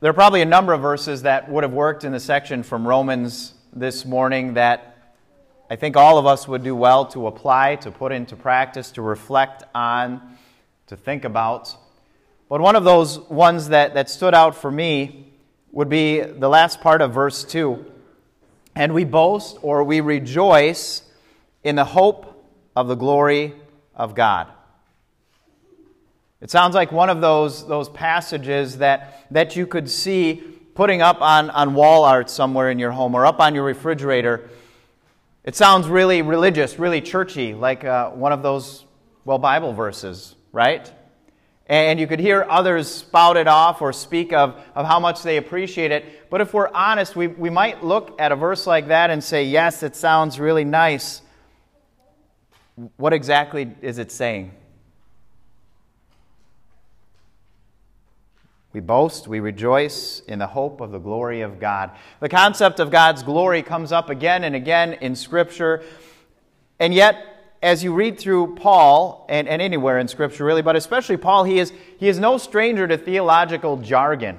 There are probably a number of verses that would have worked in the section from Romans this morning that I think all of us would do well to apply, to put into practice, to reflect on, to think about. But one of those ones that, that stood out for me would be the last part of verse 2. And we boast or we rejoice in the hope of the glory of God. It sounds like one of those, those passages that, that you could see putting up on, on wall art somewhere in your home or up on your refrigerator. It sounds really religious, really churchy, like uh, one of those, well, Bible verses, right? And you could hear others spout it off or speak of, of how much they appreciate it. But if we're honest, we, we might look at a verse like that and say, yes, it sounds really nice. What exactly is it saying? We boast, we rejoice in the hope of the glory of God. The concept of God's glory comes up again and again in Scripture. And yet, as you read through Paul, and, and anywhere in Scripture really, but especially Paul, he is, he is no stranger to theological jargon.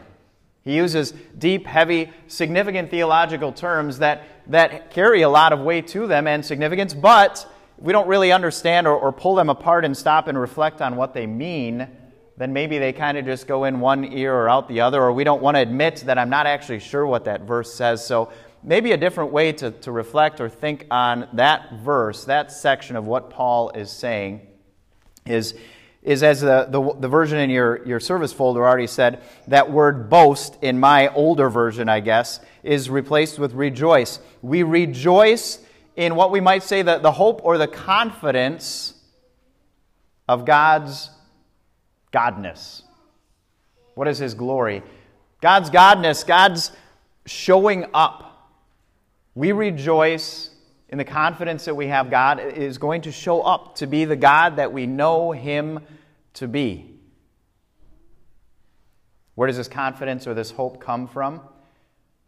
He uses deep, heavy, significant theological terms that, that carry a lot of weight to them and significance, but we don't really understand or, or pull them apart and stop and reflect on what they mean then maybe they kind of just go in one ear or out the other, or we don't want to admit that I'm not actually sure what that verse says. So maybe a different way to, to reflect or think on that verse, that section of what Paul is saying, is, is as the, the, the version in your, your service folder already said, that word boast in my older version, I guess, is replaced with rejoice. We rejoice in what we might say the, the hope or the confidence of God's Godness. What is his glory? God's Godness, God's showing up. We rejoice in the confidence that we have God is going to show up to be the God that we know him to be. Where does this confidence or this hope come from?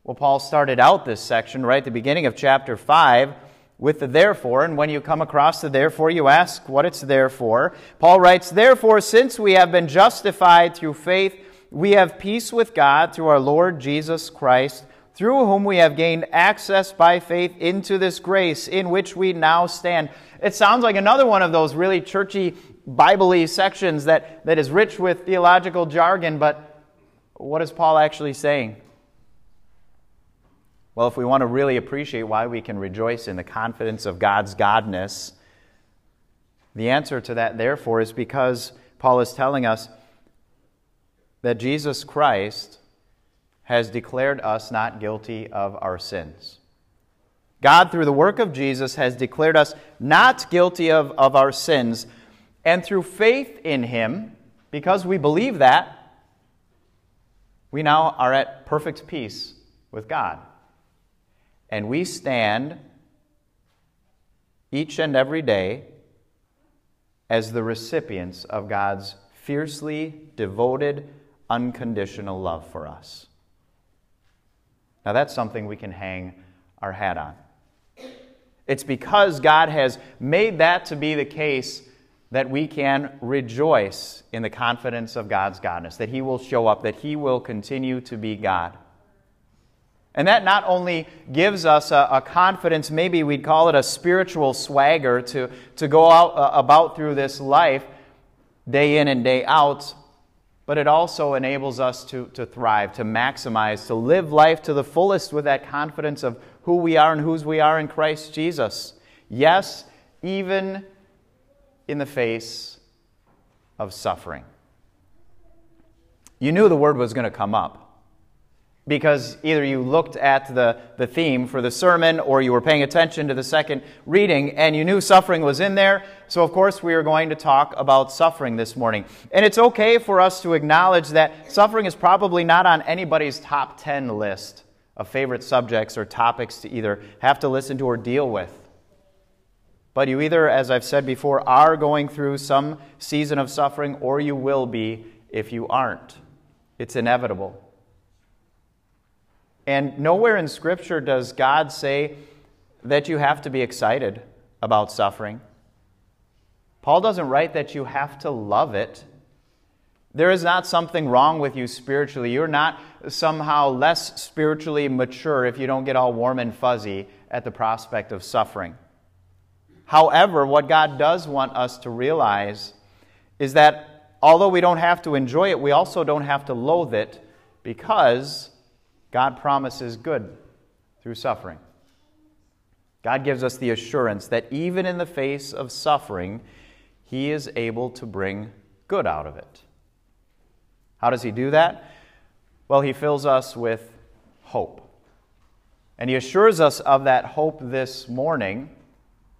Well, Paul started out this section right at the beginning of chapter 5 with the therefore, and when you come across the therefore, you ask what it's there for. Paul writes, Therefore, since we have been justified through faith, we have peace with God through our Lord Jesus Christ, through whom we have gained access by faith into this grace in which we now stand. It sounds like another one of those really churchy, Bible sections that, that is rich with theological jargon, but what is Paul actually saying? Well, if we want to really appreciate why we can rejoice in the confidence of God's godness, the answer to that, therefore, is because Paul is telling us that Jesus Christ has declared us not guilty of our sins. God, through the work of Jesus, has declared us not guilty of, of our sins. And through faith in Him, because we believe that, we now are at perfect peace with God. And we stand each and every day as the recipients of God's fiercely devoted, unconditional love for us. Now, that's something we can hang our hat on. It's because God has made that to be the case that we can rejoice in the confidence of God's godness, that He will show up, that He will continue to be God. And that not only gives us a, a, confidence, maybe we'd call it a spiritual swagger to, to go out uh, about through this life day in and day out, but it also enables us to, to thrive, to maximize, to live life to the fullest with that confidence of who we are and whose we are in Christ Jesus. Yes, even in the face of suffering. You knew the word was going to come up because either you looked at the, the theme for the sermon or you were paying attention to the second reading and you knew suffering was in there. So, of course, we are going to talk about suffering this morning. And it's okay for us to acknowledge that suffering is probably not on anybody's top 10 list of favorite subjects or topics to either have to listen to or deal with. But you either, as I've said before, are going through some season of suffering or you will be if you aren't. It's inevitable. And nowhere in Scripture does God say that you have to be excited about suffering. Paul doesn't write that you have to love it. There is not something wrong with you spiritually. You're not somehow less spiritually mature if you don't get all warm and fuzzy at the prospect of suffering. However, what God does want us to realize is that although we don't have to enjoy it, we also don't have to loathe it because God promises good through suffering. God gives us the assurance that even in the face of suffering, He is able to bring good out of it. How does He do that? Well, He fills us with hope. And He assures us of that hope this morning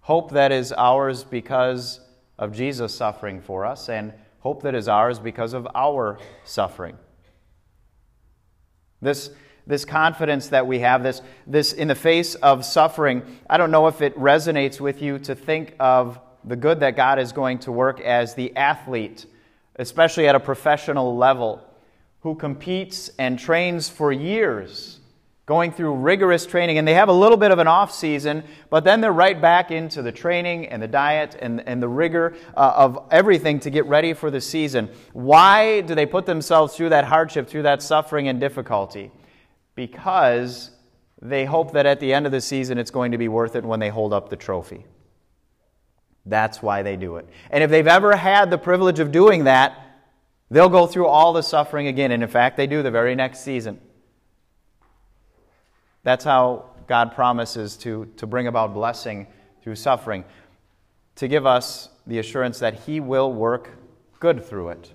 hope that is ours because of Jesus suffering for us, and hope that is ours because of our suffering. This this confidence that we have, this, this in the face of suffering, I don't know if it resonates with you to think of the good that God is going to work as the athlete, especially at a professional level, who competes and trains for years, going through rigorous training. And they have a little bit of an off season, but then they're right back into the training and the diet and, and the rigor uh, of everything to get ready for the season. Why do they put themselves through that hardship, through that suffering and difficulty? Because they hope that at the end of the season it's going to be worth it when they hold up the trophy. That's why they do it. And if they've ever had the privilege of doing that, they'll go through all the suffering again. And in fact, they do the very next season. That's how God promises to, to bring about blessing through suffering, to give us the assurance that He will work good through it.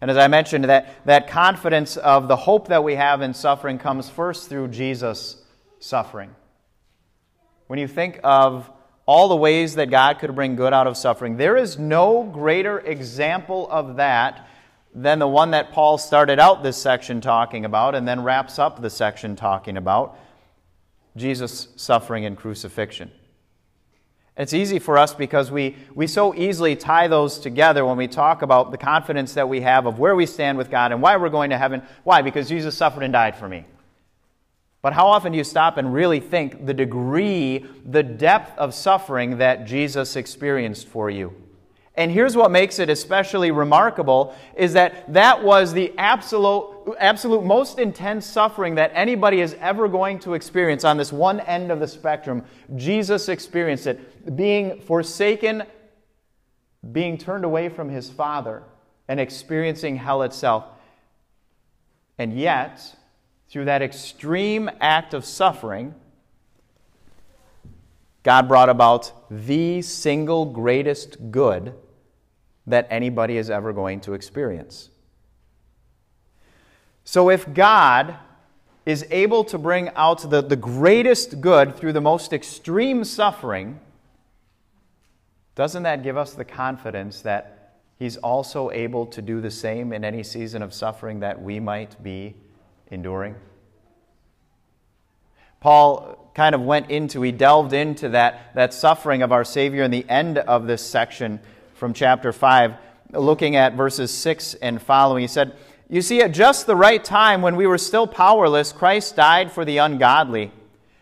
And as I mentioned, that, that confidence of the hope that we have in suffering comes first through Jesus' suffering. When you think of all the ways that God could bring good out of suffering, there is no greater example of that than the one that Paul started out this section talking about and then wraps up the section talking about Jesus' suffering and crucifixion. It's easy for us because we, we so easily tie those together when we talk about the confidence that we have of where we stand with God and why we're going to heaven. Why? Because Jesus suffered and died for me. But how often do you stop and really think the degree, the depth of suffering that Jesus experienced for you? And here's what makes it especially remarkable is that that was the absolute, absolute most intense suffering that anybody is ever going to experience on this one end of the spectrum. Jesus experienced it, being forsaken, being turned away from his Father, and experiencing hell itself. And yet, through that extreme act of suffering, God brought about the single greatest good that anybody is ever going to experience. So, if God is able to bring out the, the greatest good through the most extreme suffering, doesn't that give us the confidence that He's also able to do the same in any season of suffering that we might be enduring? Paul kind of went into, he delved into that, that suffering of our Savior in the end of this section from chapter 5, looking at verses 6 and following. He said, You see, at just the right time, when we were still powerless, Christ died for the ungodly.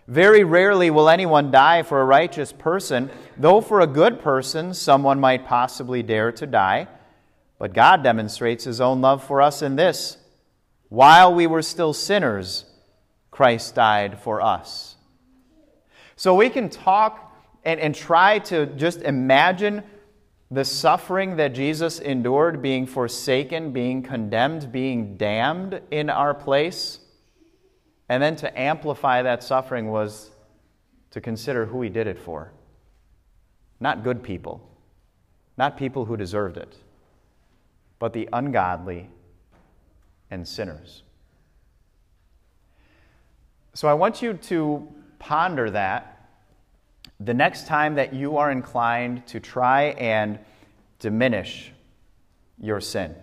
Very rarely will anyone die for a righteous person, though for a good person someone might possibly dare to die. But God demonstrates his own love for us in this while we were still sinners, Christ died for us. So we can talk and, and try to just imagine the suffering that Jesus endured, being forsaken, being condemned, being damned in our place. And then to amplify that suffering was to consider who he did it for. Not good people, not people who deserved it, but the ungodly and sinners. So I want you to ponder that the next time that you are inclined to try and diminish your sin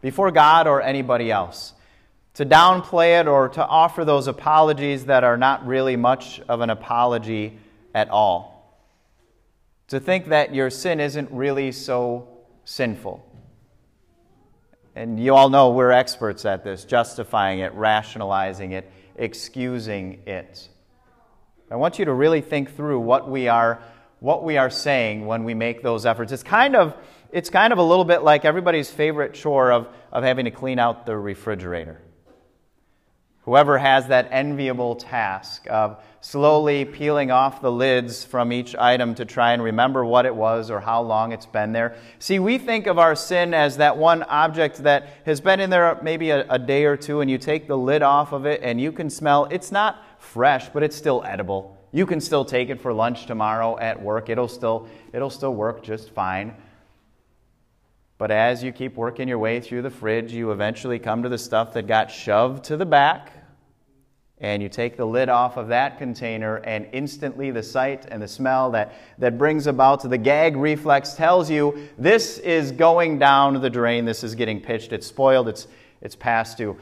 before God or anybody else, to downplay it or to offer those apologies that are not really much of an apology at all, to think that your sin isn't really so sinful. And you all know we're experts at this, justifying it, rationalizing it, excusing it. I want you to really think through what we are, what we are saying when we make those efforts. It's kind of, it's kind of a little bit like everybody's favorite chore of, of having to clean out the refrigerator. Whoever has that enviable task of slowly peeling off the lids from each item to try and remember what it was or how long it's been there. See, we think of our sin as that one object that has been in there maybe a, a day or two, and you take the lid off of it and you can smell it's not fresh, but it's still edible. You can still take it for lunch tomorrow at work. It'll still, it'll still work just fine. But as you keep working your way through the fridge, you eventually come to the stuff that got shoved to the back. And you take the lid off of that container, and instantly the sight and the smell that, that brings about the gag reflex tells you this is going down the drain, this is getting pitched, it's spoiled, it's, it's past due.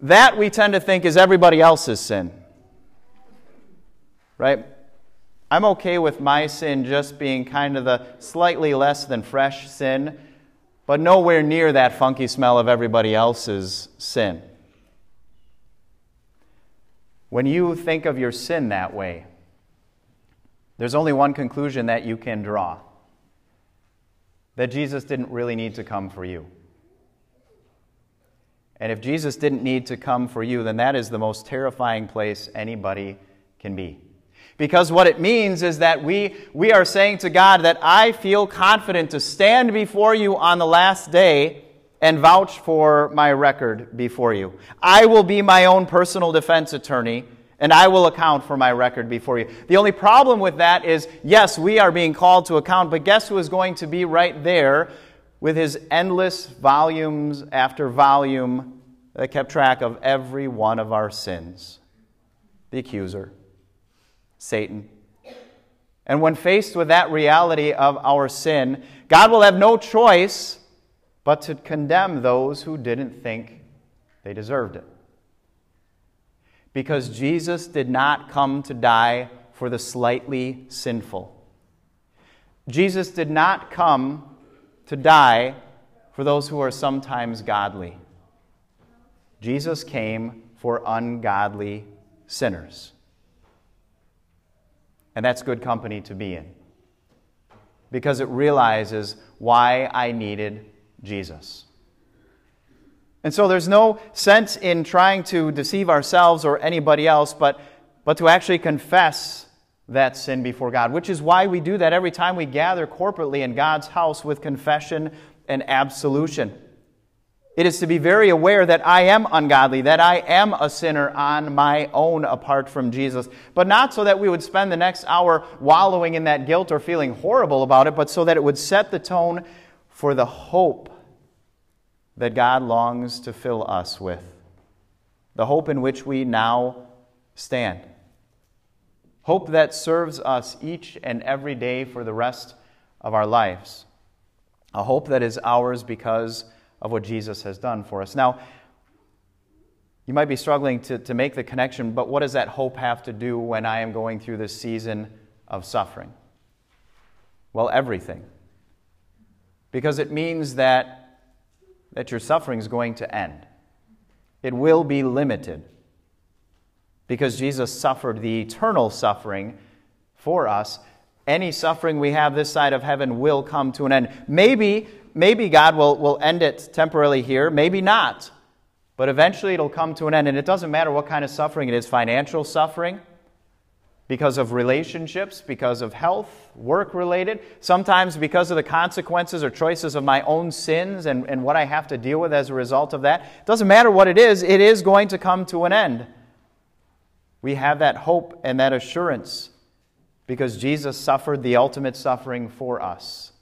That we tend to think is everybody else's sin. Right? I'm okay with my sin just being kind of the slightly less than fresh sin but nowhere near that funky smell of everybody else's sin. When you think of your sin that way, there's only one conclusion that you can draw that Jesus didn't really need to come for you. And if Jesus didn't need to come for you, then that is the most terrifying place anybody can be. Because what it means is that we, we are saying to God that I feel confident to stand before you on the last day and vouch for my record before you. I will be my own personal defense attorney and I will account for my record before you. The only problem with that is, yes, we are being called to account, but guess who is going to be right there with his endless volumes after volume that kept track of every one of our sins? The accuser. Satan. And when faced with that reality of our sin, God will have no choice but to condemn those who didn't think they deserved it. Because Jesus did not come to die for the slightly sinful. Jesus did not come to die for those who are sometimes godly. Jesus came for ungodly sinners. And that's good company to be in because it realizes why I needed Jesus. And so there's no sense in trying to deceive ourselves or anybody else, but, but to actually confess that sin before God, which is why we do that every time we gather corporately in God's house with confession and absolution. It is to be very aware that I am ungodly, that I am a sinner on my own apart from Jesus. But not so that we would spend the next hour wallowing in that guilt or feeling horrible about it, but so that it would set the tone for the hope that God longs to fill us with. The hope in which we now stand. Hope that serves us each and every day for the rest of our lives. A hope that is ours because of what Jesus has done for us. Now, you might be struggling to, to make the connection, but what does that hope have to do when I am going through this season of suffering? Well, everything. Because it means that, that your suffering is going to end, it will be limited. Because Jesus suffered the eternal suffering for us, any suffering we have this side of heaven will come to an end. Maybe maybe God will, will end it temporarily here, maybe not. But eventually it'll come to an end. And it doesn't matter what kind of suffering it is financial suffering, because of relationships, because of health, work related, sometimes because of the consequences or choices of my own sins and, and what I have to deal with as a result of that. It doesn't matter what it is, it is going to come to an end. We have that hope and that assurance because Jesus suffered the ultimate suffering for us.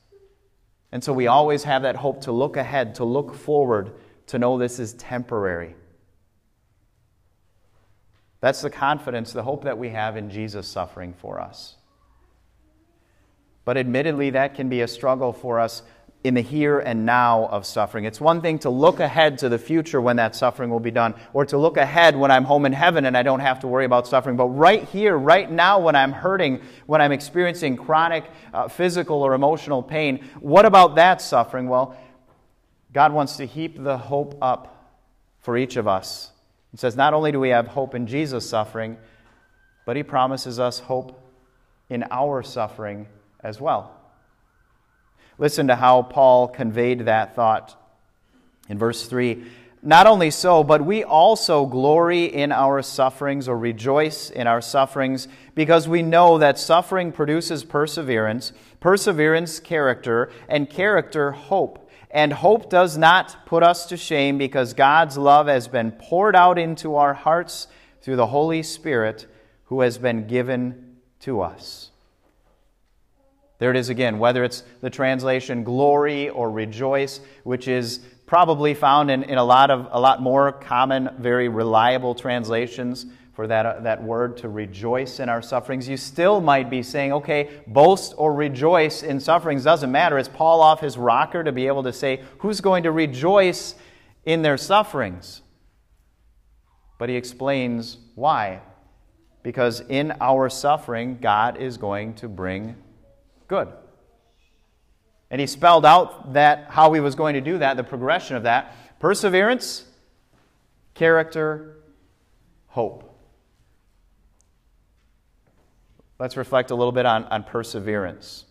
And so we always have that hope to look ahead, to look forward, to know this is temporary. That's the confidence, the hope that we have in Jesus suffering for us. But admittedly, that can be a struggle for us in the here and now of suffering. It's one thing to look ahead to the future when that suffering will be done, or to look ahead when I'm home in heaven and I don't have to worry about suffering. But right here, right now, when I'm hurting, when I'm experiencing chronic uh, physical or emotional pain, what about that suffering? Well, God wants to heap the hope up for each of us. It says not only do we have hope in Jesus' suffering, but He promises us hope in our suffering as well. Listen to how Paul conveyed that thought in verse 3. Not only so, but we also glory in our sufferings or rejoice in our sufferings because we know that suffering produces perseverance, perseverance, character, and character, hope. And hope does not put us to shame because God's love has been poured out into our hearts through the Holy Spirit who has been given to us. There it is again, whether it's the translation glory or rejoice, which is probably found in, in a, lot of, a lot more common, very reliable translations for that, uh, that word to rejoice in our sufferings. You still might be saying, okay, boast or rejoice in sufferings doesn't matter. Is Paul off his rocker to be able to say, who's going to rejoice in their sufferings? But he explains why. Because in our suffering, God is going to bring good. And he spelled out that how he was going to do that, the progression of that. Perseverance, character, hope. Let's reflect a little bit on, on perseverance.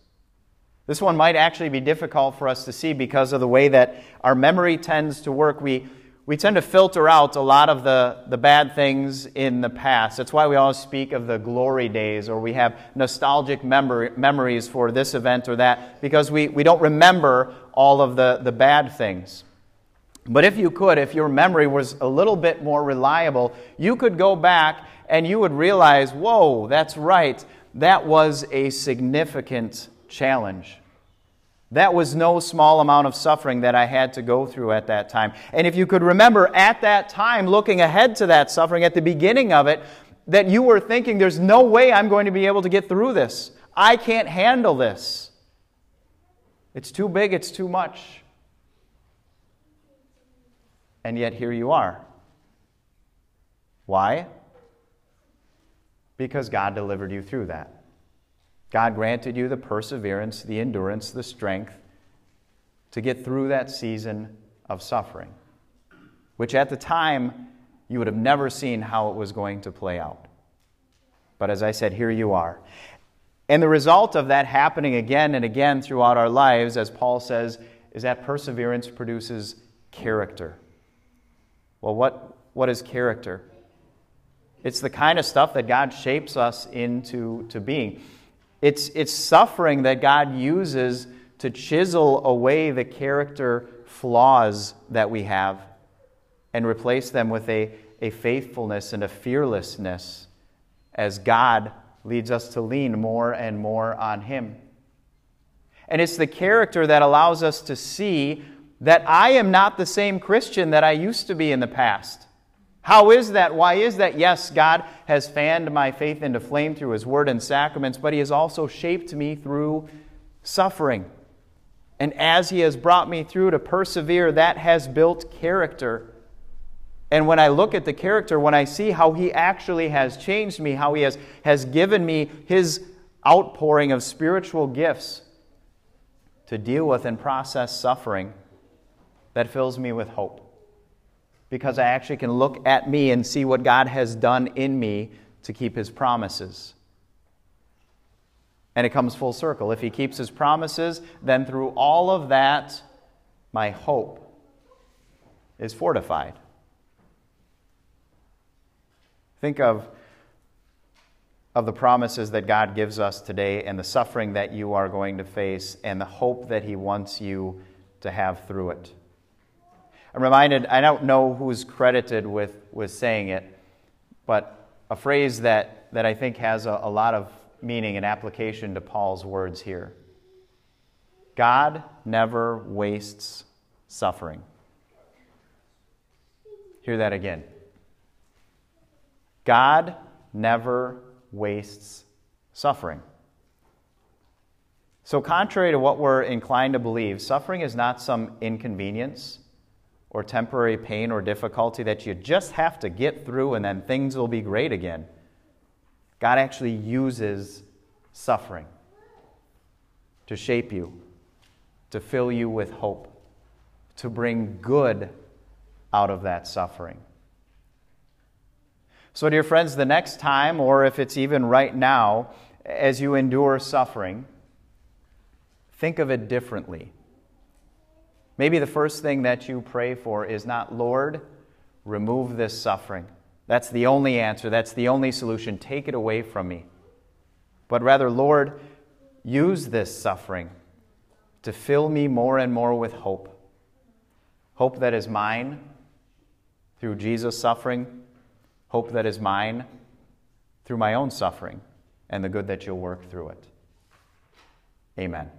This one might actually be difficult for us to see because of the way that our memory tends to work. We, we tend to filter out a lot of the, the bad things in the past. That's why we always speak of the glory days or we have nostalgic memory, memories for this event or that because we, we don't remember all of the, the bad things. But if you could, if your memory was a little bit more reliable, you could go back and you would realize, whoa, that's right, that was a significant challenge. That was no small amount of suffering that I had to go through at that time. And if you could remember at that time, looking ahead to that suffering at the beginning of it, that you were thinking, there's no way I'm going to be able to get through this. I can't handle this. It's too big, it's too much. And yet here you are. Why? Because God delivered you through that. God granted you the perseverance, the endurance, the strength to get through that season of suffering, which at the time you would have never seen how it was going to play out. But as I said, here you are. And the result of that happening again and again throughout our lives, as Paul says, is that perseverance produces character. Well, what, what is character? It's the kind of stuff that God shapes us into to being. It's, it's suffering that God uses to chisel away the character flaws that we have and replace them with a, a faithfulness and a fearlessness as God leads us to lean more and more on Him. And it's the character that allows us to see that I am not the same Christian that I used to be in the past. How is that? Why is that? Yes, God has fanned my faith into flame through His Word and sacraments, but He has also shaped me through suffering. And as He has brought me through to persevere, that has built character. And when I look at the character, when I see how He actually has changed me, how He has, has given me His outpouring of spiritual gifts to deal with and process suffering, that fills me with hope because I actually can look at me and see what God has done in me to keep his promises. And it comes full circle. If he keeps his promises, then through all of that, my hope is fortified. Think of, of the promises that God gives us today and the suffering that you are going to face and the hope that he wants you to have through it. I'm reminded, I don't know who's credited with, with saying it, but a phrase that, that I think has a, a lot of meaning and application to Paul's words here God never wastes suffering. Hear that again. God never wastes suffering. So, contrary to what we're inclined to believe, suffering is not some inconvenience or temporary pain or difficulty that you just have to get through and then things will be great again. God actually uses suffering to shape you, to fill you with hope, to bring good out of that suffering. So, dear friends, the next time, or if it's even right now, as you endure suffering, think of it differently. Maybe the first thing that you pray for is not, Lord, remove this suffering. That's the only answer. That's the only solution. Take it away from me. But rather, Lord, use this suffering to fill me more and more with hope. Hope that is mine through Jesus' suffering, hope that is mine through my own suffering, and the good that you'll work through it. Amen.